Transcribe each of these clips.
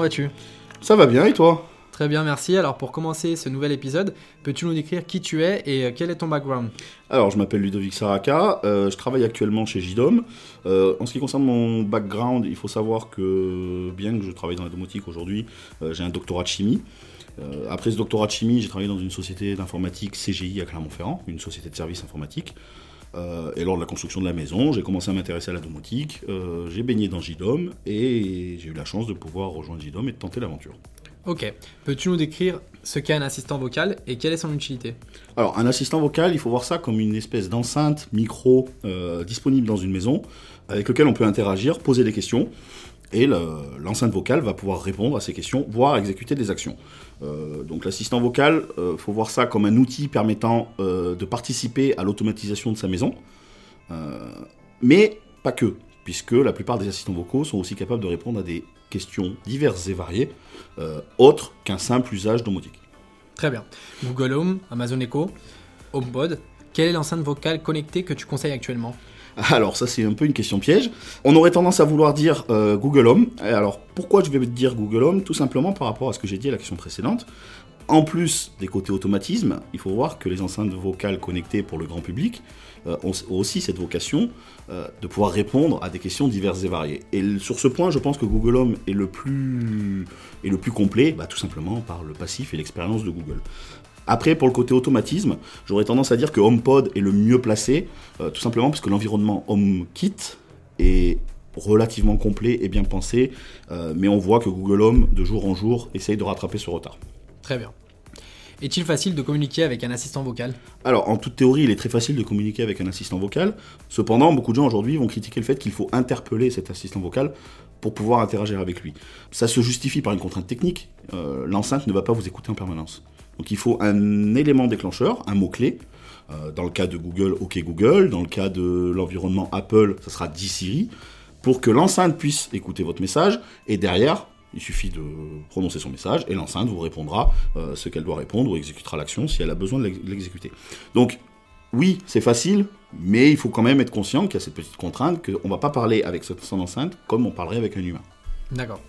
Comment vas-tu? Ça va bien et toi? Très bien, merci. Alors pour commencer ce nouvel épisode, peux-tu nous décrire qui tu es et euh, quel est ton background? Alors je m'appelle Ludovic Saraka, euh, je travaille actuellement chez JDOM. Euh, en ce qui concerne mon background, il faut savoir que bien que je travaille dans la domotique aujourd'hui, j'ai un doctorat de chimie. après ce doctorat de chimie, j'ai travaillé dans une société d'informatique CGI à Clermont-Ferrand, une société de services informatiques. Et lors de la construction de la maison, j'ai commencé à m'intéresser à la domotique. j'ai baigné dans JDOM et j'ai eu la chance de pouvoir rejoindre JDOM et de tenter l'aventure. Ok. Peux-tu nous décrire ce qu'est un assistant vocal et quelle est son utilité? Alors, un assistant vocal, il faut voir ça comme une espèce d'enceinte micro euh, disponible dans une maison avec lequel on peut interagir, poser des questions. Et l'enceinte vocale va pouvoir répondre à ces questions, voire exécuter des actions. Euh, donc l'assistant vocal, il euh, faut voir ça comme un outil permettant de participer à l'automatisation de sa maison. mais pas que, puisque la plupart des assistants vocaux sont aussi capables de répondre à des questions diverses et variées, euh, autres qu'un simple usage domotique. Très bien. Google Home, Amazon Echo, HomePod, quelle est l'enceinte vocale connectée que tu conseilles actuellement? alors ça c'est un peu une question piège. On aurait tendance à vouloir dire euh, Google Home. Alors pourquoi je vais dire Google Home? Tout simplement par rapport à ce que j'ai dit à la question précédente. En plus des côtés automatisme, il faut voir que les enceintes vocales connectées pour le grand public euh, ont aussi cette vocation euh, de pouvoir répondre à des questions diverses et variées. Et sur ce point, je pense que Google Home est le plus, complet, bah, tout simplement par le passif et l'expérience de Google. Après, pour le côté automatisme, j'aurais tendance à dire que HomePod est le mieux placé, euh, tout simplement parce que l'environnement HomeKit est relativement complet et bien pensé, mais on voit que Google Home, de jour en jour, essaye de rattraper ce retard. Très bien. Est-il facile de communiquer avec un assistant vocal? Alors, en toute théorie, il est très facile de communiquer avec un assistant vocal. Cependant, beaucoup de gens aujourd'hui vont critiquer le fait qu'il faut interpeller cet assistant vocal pour pouvoir interagir avec lui. Ça se justifie par une contrainte technique. Euh, l'enceinte ne va pas vous écouter en permanence. Donc il faut un élément déclencheur, un mot-clé. Euh, dans le cas de Google, OK Google. Dans le cas de l'environnement Apple, ça sera D Siri. Pour que l'enceinte puisse écouter votre message. Et derrière, il suffit de prononcer son message et l'enceinte vous répondra euh, ce qu'elle doit répondre ou exécutera l'action si elle a besoin de l'exécuter. Donc, oui, c'est facile, mais il faut quand même être conscient qu'il y a cette petite contrainte qu'on ne va pas parler avec son enceinte comme on parlerait avec un humain. D'accord.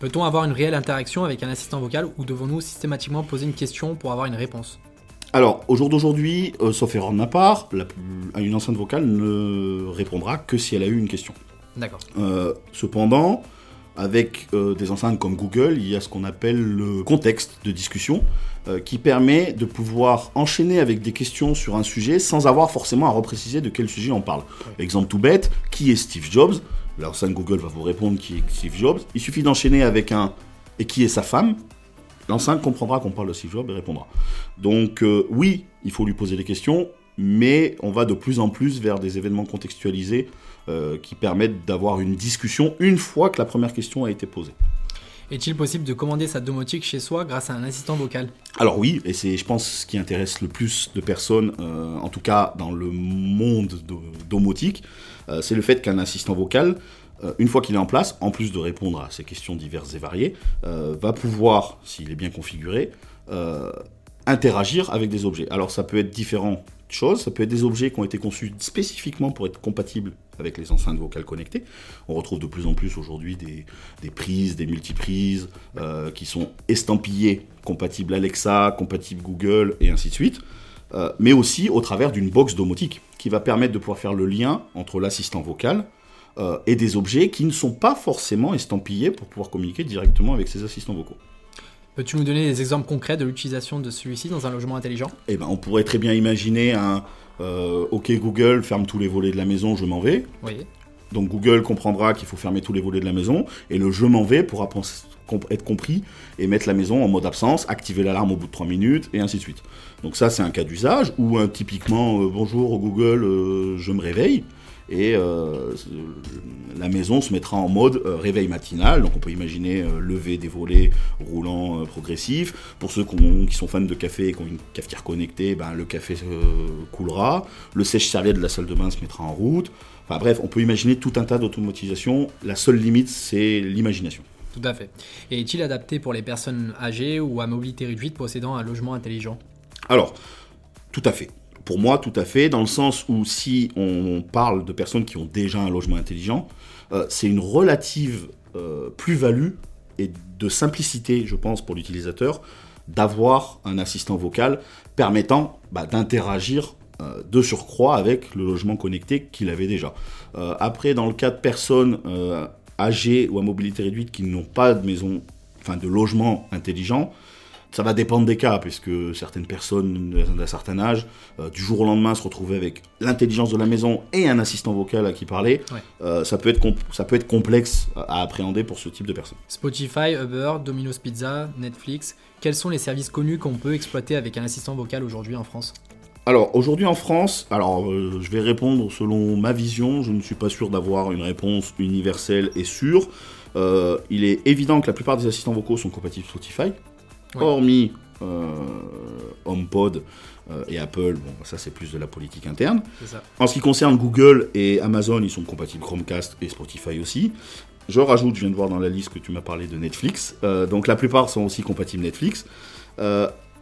Peut-on avoir une réelle interaction avec un assistant vocal ou devons-nous systématiquement poser une question pour avoir une réponse? Alors, au jour d'aujourd'hui, euh, sauf erreur de ma part, une enceinte vocale ne répondra que si elle a eu une question. D'accord. Euh, cependant, avec euh, des enceintes comme Google, il y a ce qu'on appelle le contexte de discussion euh, qui permet de pouvoir enchaîner avec des questions sur un sujet sans avoir forcément à repréciser de quel sujet on parle. Exemple tout bête, qui est Steve Jobs? L'enceinte Google va vous répondre qui est Steve Jobs. Il suffit d'enchaîner avec un et qui est sa femme L'enceinte comprendra qu'on parle de Steve Jobs et répondra. Donc euh, oui, il faut lui poser des questions, mais on va de plus en plus vers des événements contextualisés euh, qui permettent d'avoir une discussion une fois que la première question a été posée. Est-il possible de commander sa domotique chez soi grâce à un assistant vocal? Alors oui, et c'est je pense ce qui intéresse le plus de personnes, euh, en tout cas dans le monde domotique, euh, c'est le fait qu'un assistant vocal, une fois qu'il est en place, en plus de répondre à ces questions diverses et variées, va pouvoir, s'il est bien configuré, interagir avec des objets. Alors ça peut être différent choses. Ça peut être des objets qui ont été conçus spécifiquement pour être compatibles avec les enceintes vocales connectées. On retrouve de plus en plus aujourd'hui des, prises, des multiprises euh, qui sont estampillées, compatibles Alexa, compatibles Google et ainsi de suite. Euh, mais aussi au travers d'une box domotique qui va permettre de pouvoir faire le lien entre l'assistant vocal euh, et des objets qui ne sont pas forcément estampillés pour pouvoir communiquer directement avec ces assistants vocaux. Peux-tu nous donner des exemples concrets de l'utilisation de celui-ci dans un logement intelligent? Eh ben, on pourrait très bien imaginer un euh, OK Google, ferme tous les volets de la maison, je m'en vais. Oui. Donc Google comprendra qu'il faut fermer tous les volets de la maison et le je m'en vais pourra être compris et mettre la maison en mode absence, activer l'alarme au bout de 3 minutes et ainsi de suite. Donc ça c'est un cas d'usage ou typiquement euh, bonjour Google, euh, je me réveille et euh, la maison se mettra en mode euh, réveil matinal. Donc on peut imaginer euh, lever des volets roulants progressifs. Pour ceux qui sont fans de café et qui ont une cafetière connectée, ben, le café coulera. Le sèche-serviette de la salle de bain se mettra en route. Enfin bref, on peut imaginer tout un tas d'automatisation. La seule limite, c'est l'imagination. Tout à fait. Et est-il adapté pour les personnes âgées ou à mobilité réduite possédant un logement intelligent? Alors, tout à fait. Pour moi, tout à fait, dans le sens où si on parle de personnes qui ont déjà un logement intelligent, euh, c'est une relative euh, plus-value et de simplicité, je pense, pour l'utilisateur, d'avoir un assistant vocal permettant bah, d'interagir euh, de surcroît avec le logement connecté qu'il avait déjà. Après, dans le cas de personnes âgées ou à mobilité réduite qui n'ont pas de maison, enfin de logement intelligent, ça va dépendre des cas, puisque certaines personnes d'un certain âge, du jour au lendemain, se retrouver avec l'intelligence de la maison et un assistant vocal à qui parler, ça, peut être ça peut être complexe à appréhender pour ce type de personnes. Spotify, Uber, Domino's Pizza, Netflix, quels sont les services connus qu'on peut exploiter avec un assistant vocal aujourd'hui en France? Alors aujourd'hui en France, alors euh, je vais répondre selon ma vision, je ne suis pas sûr d'avoir une réponse universelle et sûre. Euh, il est évident que la plupart des assistants vocaux sont compatibles Spotify, hormis euh, HomePod et Apple, bon ça c'est plus de la politique interne. En ce qui concerne Google et Amazon, ils sont compatibles Chromecast et Spotify aussi. Je rajoute, je viens de voir dans la liste que tu m'as parlé de Netflix, donc la plupart sont aussi compatibles Netflix.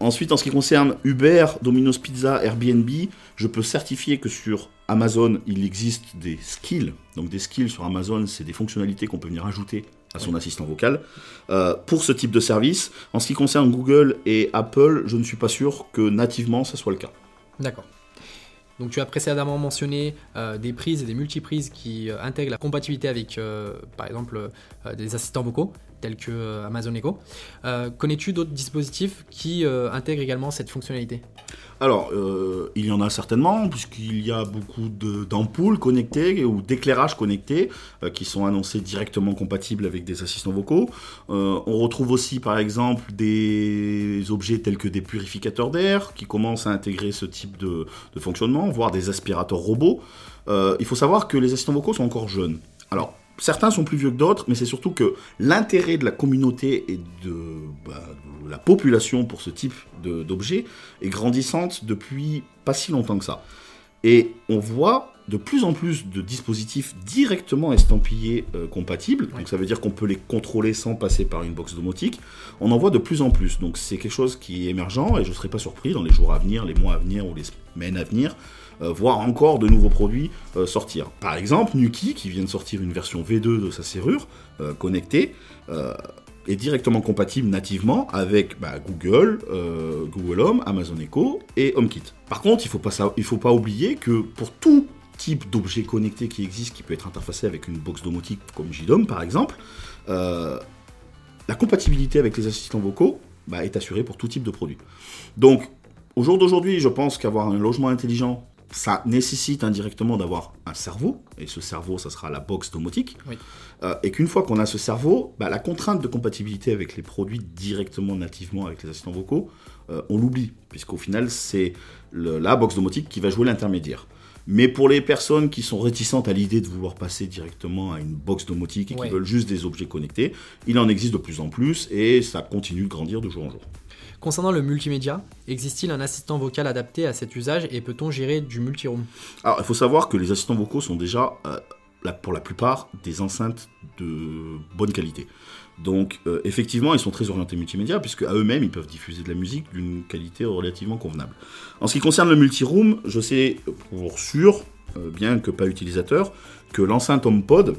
Ensuite, en ce qui concerne Uber, Domino's Pizza, Airbnb, je peux certifier que sur Amazon, il existe des skills. Donc des skills sur Amazon, c'est des fonctionnalités qu'on peut venir ajouter son assistant vocal. Euh, pour ce type de service, en ce qui concerne Google et Apple, je ne suis pas sûr que nativement ça soit le cas. D'accord. Donc tu as précédemment mentionné euh, des prises et des multiprises qui euh, intègrent la compatibilité avec, par exemple, des assistants vocaux tels que euh, Amazon Echo. Euh, connais-tu d'autres dispositifs qui euh, intègrent également cette fonctionnalité? Alors, il y en a certainement, puisqu'il y a beaucoup d'ampoules connectées ou d'éclairages connectés qui sont annoncés directement compatibles avec des assistants vocaux. on retrouve aussi, par exemple, des objets tels que des purificateurs d'air qui commencent à intégrer ce type de, de fonctionnement, voire des aspirateurs robots. il faut savoir que les assistants vocaux sont encore jeunes. Alors, certains sont plus vieux que d'autres, mais c'est surtout que l'intérêt de la communauté et de, bah, la population pour ce type d'objet est grandissante depuis pas si longtemps que ça. Et on voit de plus en plus de dispositifs directement estampillés euh, compatibles. Donc ça veut dire qu'on peut les contrôler sans passer par une box domotique. On en voit de plus en plus. Donc c'est quelque chose qui est émergent et je ne serais pas surpris dans les jours à venir, les mois à venir ou les semaines à venir, euh, voir encore de nouveaux produits euh, sortir. Par exemple, Nuki, qui vient de sortir une version V2 de sa serrure connectée, est directement compatible nativement avec bah, Google, Google Home, Amazon Echo et HomeKit. Par contre, il ne faut pas oublier que pour tout type d'objet connecté qui existe, qui peut être interfacé avec une box domotique comme JDOM par exemple, euh, la compatibilité avec les assistants vocaux bah, est assurée pour tout type de produit. Donc, au jour d'aujourd'hui, je pense qu'avoir un logement intelligent, ça nécessite indirectement d'avoir un cerveau, et ce cerveau, ça sera la box domotique, euh, et qu'une fois qu'on a ce cerveau, bah, la contrainte de compatibilité avec les produits directement, nativement avec les assistants vocaux, euh, on l'oublie, puisqu'au final, c'est la box domotique qui va jouer l'intermédiaire. Mais pour les personnes qui sont réticentes à l'idée de vouloir passer directement à une box domotique et qui veulent juste des objets connectés, il en existe de plus en plus et ça continue de grandir de jour en jour. Concernant le multimédia, existe-t-il un assistant vocal adapté à cet usage et peut-on gérer du multiroom? Alors, il faut savoir que les assistants vocaux sont déjà, euh, pour la plupart, des enceintes de bonne qualité. Donc euh, effectivement, ils sont très orientés multimédia, puisque à eux-mêmes, ils peuvent diffuser de la musique d'une qualité relativement convenable. En ce qui concerne le multiroom, je sais pour sûr, euh, bien que pas utilisateur, que l'enceinte HomePod,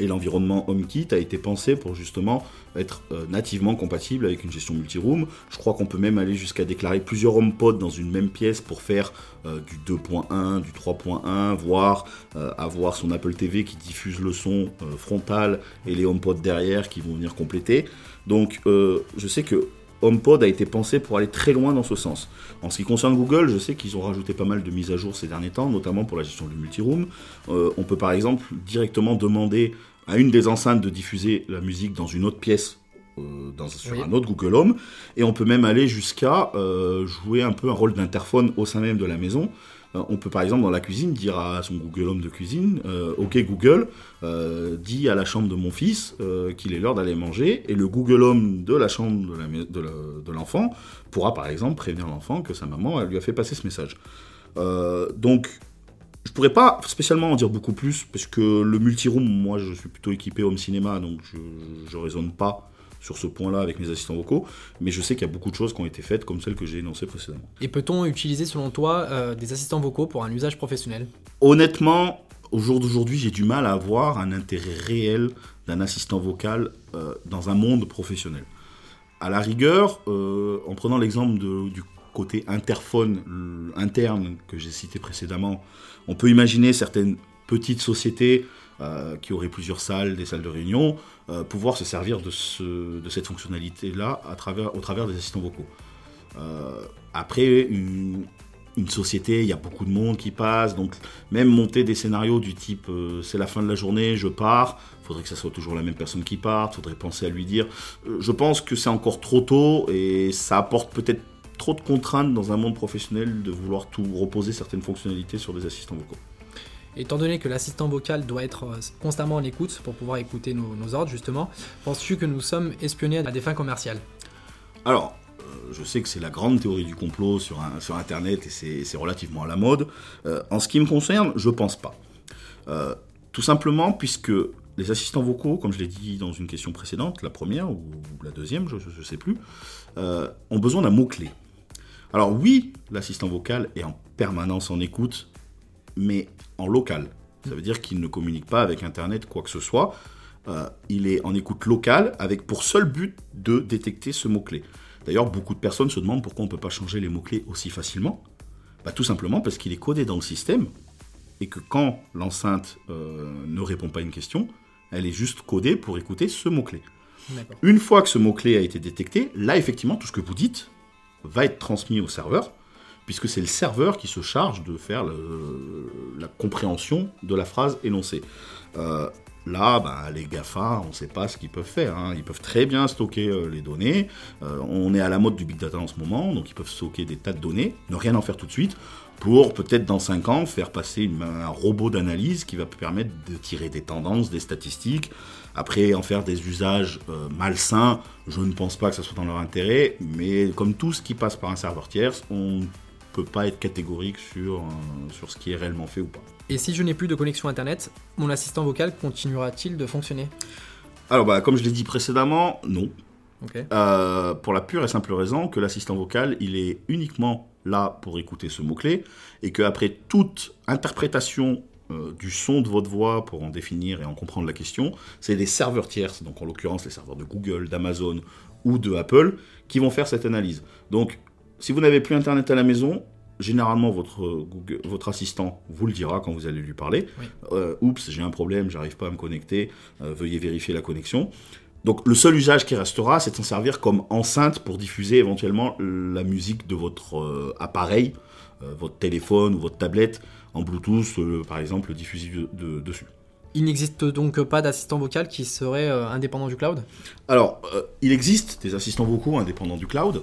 et l'environnement HomeKit a été pensé pour justement être euh, nativement compatible avec une gestion multi-room. Je crois qu'on peut même aller jusqu'à déclarer plusieurs HomePod dans une même pièce pour faire euh, du 2.1, du 3.1, voire euh, avoir son Apple TV qui diffuse le son frontal et les HomePod derrière qui vont venir compléter. Donc je sais que HomePod a été pensé pour aller très loin dans ce sens. En ce qui concerne Google, je sais qu'ils ont rajouté pas mal de mises à jour ces derniers temps, notamment pour la gestion du multiroom. Euh, on peut par exemple directement demander à une des enceintes de diffuser la musique dans une autre pièce euh, dans, sur un autre Google Home, et on peut même aller jusqu'à euh, jouer un peu un rôle d'interphone au sein même de la maison. Euh, on peut par exemple dans la cuisine dire à son Google Home de cuisine, euh, ok Google, dis à la chambre de mon fils qu'il est l'heure d'aller manger, et le Google Home de la chambre de l'enfant pourra par exemple prévenir l'enfant que sa maman lui a fait passer ce message. donc je pourrais pas spécialement en dire beaucoup plus, parce que le multiroom, moi je suis plutôt équipé home cinéma, donc je, je raisonne pas sur ce point-là avec mes assistants vocaux, mais je sais qu'il y a beaucoup de choses qui ont été faites comme celles que j'ai énoncées précédemment. Et peut-on utiliser selon toi euh, des assistants vocaux pour un usage professionnel? Honnêtement, au jour d'aujourd'hui, j'ai du mal à avoir un intérêt réel d'un assistant vocal euh, dans un monde professionnel. À la rigueur, euh, en prenant l'exemple du côté interphone euh, interne que j'ai cité précédemment, on peut imaginer certaines petites sociétés qui auraient plusieurs salles, des salles de réunion, pouvoir se servir de, ce, de cette fonctionnalité-là au travers des assistants vocaux. après, une, une société, il y a beaucoup de monde qui passe, donc même monter des scénarios du type euh, c'est la fin de la journée, je pars, faudrait que ça soit toujours la même personne qui parte, faudrait penser à lui dire. Euh, je pense que c'est encore trop tôt et ça apporte peut-être trop de contraintes dans un monde professionnel de vouloir tout reposer certaines fonctionnalités sur des assistants vocaux. Étant donné que l'assistant vocal doit être euh, constamment en écoute pour pouvoir écouter nos, nos ordres, justement, penses-tu que nous sommes espionnés à des fins commerciales? Alors, je sais que c'est la grande théorie du complot sur, sur Internet et c'est relativement à la mode. Euh, en ce qui me concerne, je pense pas. Euh, tout simplement puisque les assistants vocaux, comme je l'ai dit dans une question précédente, la première ou, la deuxième, je ne sais plus, euh, ont besoin d'un mot-clé. Alors oui, l'assistant vocal est en permanence en écoute, mais en local. Ça veut dire qu'il ne communique pas avec Internet quoi que ce soit. il est en écoute locale avec pour seul but de détecter ce mot-clé. D'ailleurs, beaucoup de personnes se demandent pourquoi on ne peut pas changer les mots-clés aussi facilement. Bah, tout simplement parce qu'il est codé dans le système et que quand l'enceinte euh, ne répond pas à une question, elle est juste codée pour écouter ce mot-clé. Une fois que ce mot-clé a été détecté, là, effectivement, tout ce que vous dites va être transmis au serveur, puisque c'est le serveur qui se charge de faire la compréhension de la phrase énoncée. Euh, Là, bah, les GAFA, on ne sait pas ce qu'ils peuvent faire. Hein. Ils peuvent très bien stocker euh, les données. Euh, on est à la mode du big data en ce moment, donc ils peuvent stocker des tas de données, ne rien en faire tout de suite, pour peut-être dans 5 ans faire passer un robot d'analyse qui va permettre de tirer des tendances, des statistiques. Après, en faire des usages euh, malsains, je ne pense pas que ça soit dans leur intérêt, mais comme tout ce qui passe par un serveur tierce, on ne peut pas être catégorique sur, sur ce qui est réellement fait ou pas. Et si je n'ai plus de connexion Internet, mon assistant vocal continuera-t-il de fonctionner? Alors, bah, comme je l'ai dit précédemment, non. Euh, pour la pure et simple raison que l'assistant vocal, il est uniquement là pour écouter ce mot-clé, et qu'après toute interprétation euh, du son de votre voix pour en définir et en comprendre la question, c'est des serveurs tierces, donc en l'occurrence les serveurs de Google, d'Amazon ou de Apple, qui vont faire cette analyse. Donc, si vous n'avez plus Internet à la maison, généralement votre, votre assistant vous le dira quand vous allez lui parler. Euh, oups, j'ai un problème, j'arrive pas à me connecter, euh, veuillez vérifier la connexion. Donc le seul usage qui restera, c'est de s'en servir comme enceinte pour diffuser éventuellement la musique de votre euh, appareil, votre téléphone ou votre tablette en Bluetooth, par exemple, diffuser dessus. Il n'existe donc pas d'assistant vocal qui serait indépendant du cloud? Alors, il existe des assistants vocaux indépendants du cloud.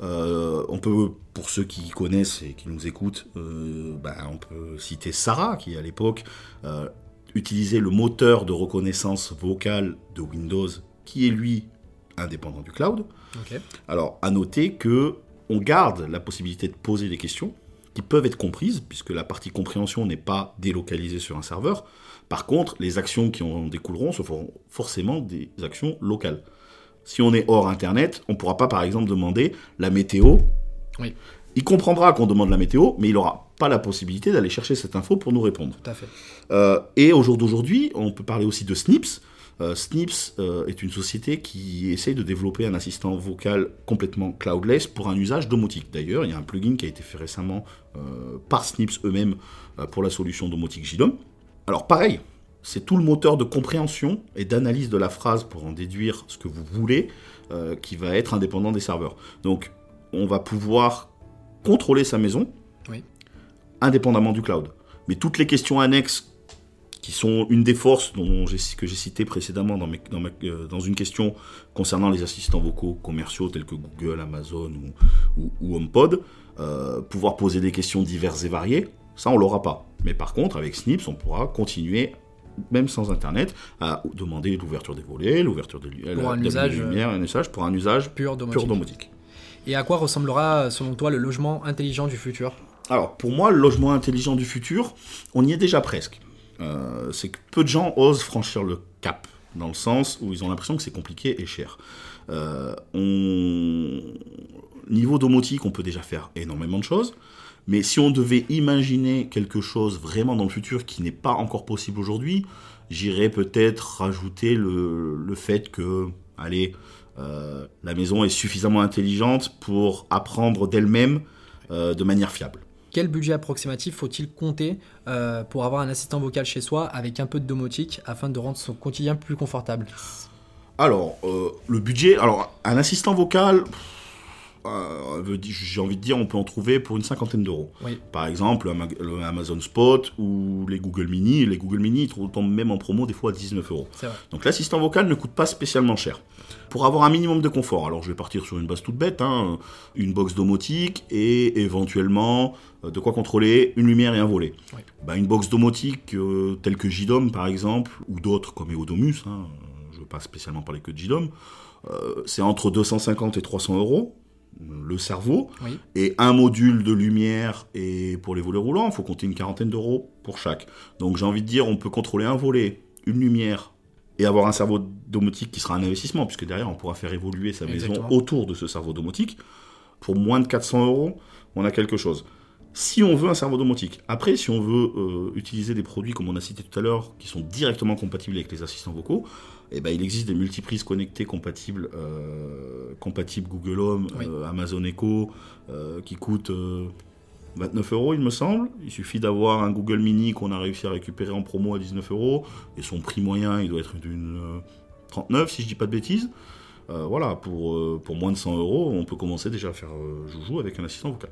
Euh, on peut, pour ceux qui connaissent et qui nous écoutent, euh, ben, on peut citer Sarah, qui à l'époque euh, utilisait le moteur de reconnaissance vocale de Windows, qui est lui indépendant du cloud. Alors, à noter que on garde la possibilité de poser des questions qui peuvent être comprises, puisque la partie compréhension n'est pas délocalisée sur un serveur. Par contre, les actions qui en découleront se feront forcément des actions locales. Si on est hors Internet, on ne pourra pas, par exemple, demander la météo. Oui. Il comprendra qu'on demande la météo, mais il n'aura pas la possibilité d'aller chercher cette info pour nous répondre. Tout à fait. Euh, et au jour d'aujourd'hui, on peut parler aussi de Snips. Euh, Snips euh, est une société qui essaye de développer un assistant vocal complètement cloudless pour un usage domotique. D'ailleurs, il y a un plugin qui a été fait récemment par Snips eux-mêmes pour la solution domotique JDOM. Alors pareil, c'est tout le moteur de compréhension et d'analyse de la phrase pour en déduire ce que vous voulez euh, qui va être indépendant des serveurs. Donc, on va pouvoir contrôler sa maison indépendamment du cloud. Mais toutes les questions annexes qui sont une des forces dont que j'ai cité précédemment dans, euh, dans, une question concernant les assistants vocaux commerciaux tels que Google, Amazon ou, HomePod, euh, pouvoir poser des questions diverses et variées, ça on l'aura pas. Mais par contre, avec Snips, on pourra continuer même sans Internet, à demander l'ouverture des volets, l'ouverture de, la, un usage, un usage pour un usage pur domotique. Et à quoi ressemblera, selon toi, le logement intelligent du futur? Alors, pour moi, le logement intelligent du futur, on y est déjà presque. Euh, c'est que peu de gens osent franchir le cap, dans le sens où ils ont l'impression que c'est compliqué et cher. Euh. Niveau domotique, on peut déjà faire énormément de choses. Mais si on devait imaginer quelque chose vraiment dans le futur qui n'est pas encore possible aujourd'hui, j'irais peut-être rajouter le, le, fait que, allez, euh, la maison est suffisamment intelligente pour apprendre d'elle-même euh, de manière fiable. Quel budget approximatif faut-il compter euh, pour avoir un assistant vocal chez soi avec un peu de domotique afin de rendre son quotidien plus confortable? Alors, le budget, alors un assistant vocal, j'ai envie de dire, on peut en trouver pour une cinquantaine d'euros. Par exemple, le Amazon Spot ou les Google Mini. Les Google Mini, ils tombent même en promo des fois à 19 euros. Donc l'assistant vocal ne coûte pas spécialement cher. Pour avoir un minimum de confort, alors je vais partir sur une base toute bête, hein, une box domotique et éventuellement euh, de quoi contrôler une lumière et un volet. Bah, une box domotique euh, telle que JDOM par exemple, ou d'autres comme Eodomus, hein, je ne veux pas spécialement parler que de JDOM, euh, c'est entre 250 et 300 euros le cerveau, et un module de lumière et pour les volets roulants, il faut compter une quarantaine d'euros pour chaque. Donc j'ai envie de dire, on peut contrôler un volet, une lumière, et avoir un cerveau domotique qui sera un investissement, puisque derrière on pourra faire évoluer sa maison autour de ce cerveau domotique. Pour moins de 400 euros, on a quelque chose. Si on veut un cerveau domotique, après, si on veut euh, utiliser des produits comme on a cité tout à l'heure, qui sont directement compatibles avec les assistants vocaux, eh ben, il existe des multiprises connectées compatibles, euh, compatibles Google Home, euh, Amazon Echo, qui coûtent 29 euros, il me semble. Il suffit d'avoir un Google Mini qu'on a réussi à récupérer en promo à 19 euros, et son prix moyen, il doit être d'une 39, si je dis pas de bêtises. voilà, pour, pour moins de 100 euros, on peut commencer déjà à faire joujou avec un assistant vocal.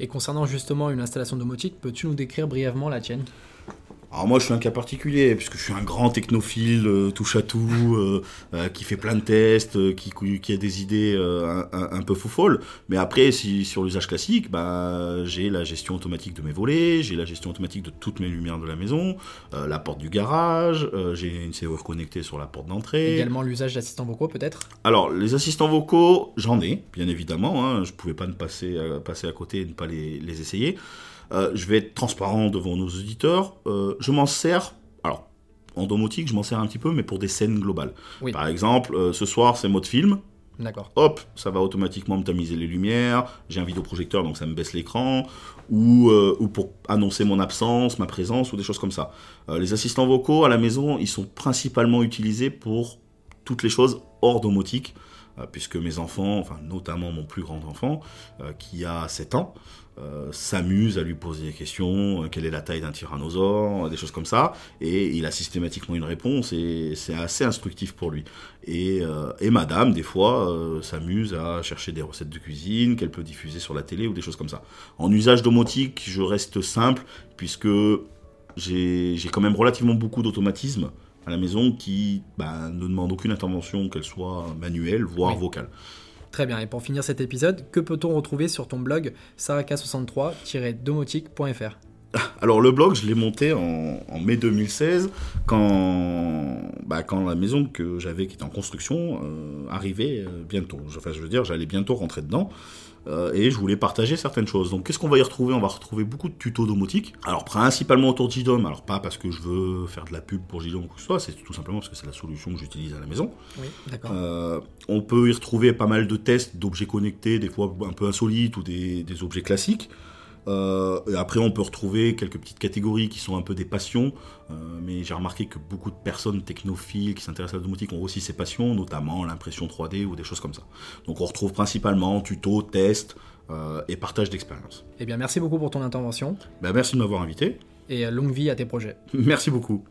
Et concernant justement une installation domotique, peux-tu nous décrire brièvement la tienne? Alors moi je suis un cas particulier puisque je suis un grand technophile euh, touche à tout euh, euh, qui fait plein de tests qui, qui a des idées un, peu fou folles. Mais après si sur l'usage classique bah j'ai la gestion automatique de mes volets j'ai la gestion automatique de toutes mes lumières de la maison la porte du garage j'ai une serrure connectée sur la porte d'entrée. Également l'usage d'assistants vocaux peut-être? Alors les assistants vocaux j'en ai bien évidemment hein, je pouvais pas ne passer passer à côté et ne pas les, les essayer euh, je vais être transparent devant nos auditeurs. Euh, je m'en sers, alors en domotique, je m'en sers un petit peu, mais pour des scènes globales. Par exemple, euh, ce soir, c'est mode film. D'accord. Hop, ça va automatiquement me tamiser les lumières. J'ai un vidéoprojecteur, donc ça me baisse l'écran. Ou, ou pour annoncer mon absence, ma présence, ou des choses comme ça. les assistants vocaux à la maison, ils sont principalement utilisés pour toutes les choses hors domotique. Puisque mes enfants, enfin notamment mon plus grand enfant, qui a 7 ans, euh, s'amuse à lui poser des questions, euh, quelle est la taille d'un tyrannosaure, des choses comme ça, et il a systématiquement une réponse, et c'est assez instructif pour lui. Et, euh, et madame, des fois, s'amuse à chercher des recettes de cuisine qu'elle peut diffuser sur la télé ou des choses comme ça. En usage domotique, je reste simple, puisque j'ai quand même relativement beaucoup d'automatisme à la maison qui bah, ne demande aucune intervention, qu'elle soit manuelle, voire vocale. Très bien, et pour finir cet épisode, que peut-on retrouver sur ton blog saraka63-domotique.fr alors le blog, je l'ai monté en, mai 2016 quand, bah, quand la maison que j'avais qui était en construction euh, arrivait euh, bientôt. Enfin, je veux dire, j'allais bientôt rentrer dedans. Euh, et je voulais partager certaines choses. Donc qu'est-ce qu'on va y retrouver? On va retrouver beaucoup de tutos domotique. Alors principalement autour de JDOM, alors pas parce que je veux faire de la pub pour JDOM ou quoi que ce soit, c'est tout simplement parce que c'est la solution que j'utilise à la maison. Oui, d'accord. Euh, on peut y retrouver pas mal de tests d'objets connectés, des fois un peu insolites ou des objets classiques. Euh, et après, on peut retrouver quelques petites catégories qui sont un peu des passions, euh, mais j'ai remarqué que beaucoup de personnes technophiles qui s'intéressent à la domotique ont aussi ces passions, notamment l'impression 3D ou des choses comme ça. Donc on retrouve principalement tutos, tests euh, et partage d'expériences. Eh bien, merci beaucoup pour ton intervention. Ben, merci de m'avoir invité. Et longue vie à tes projets. Merci beaucoup.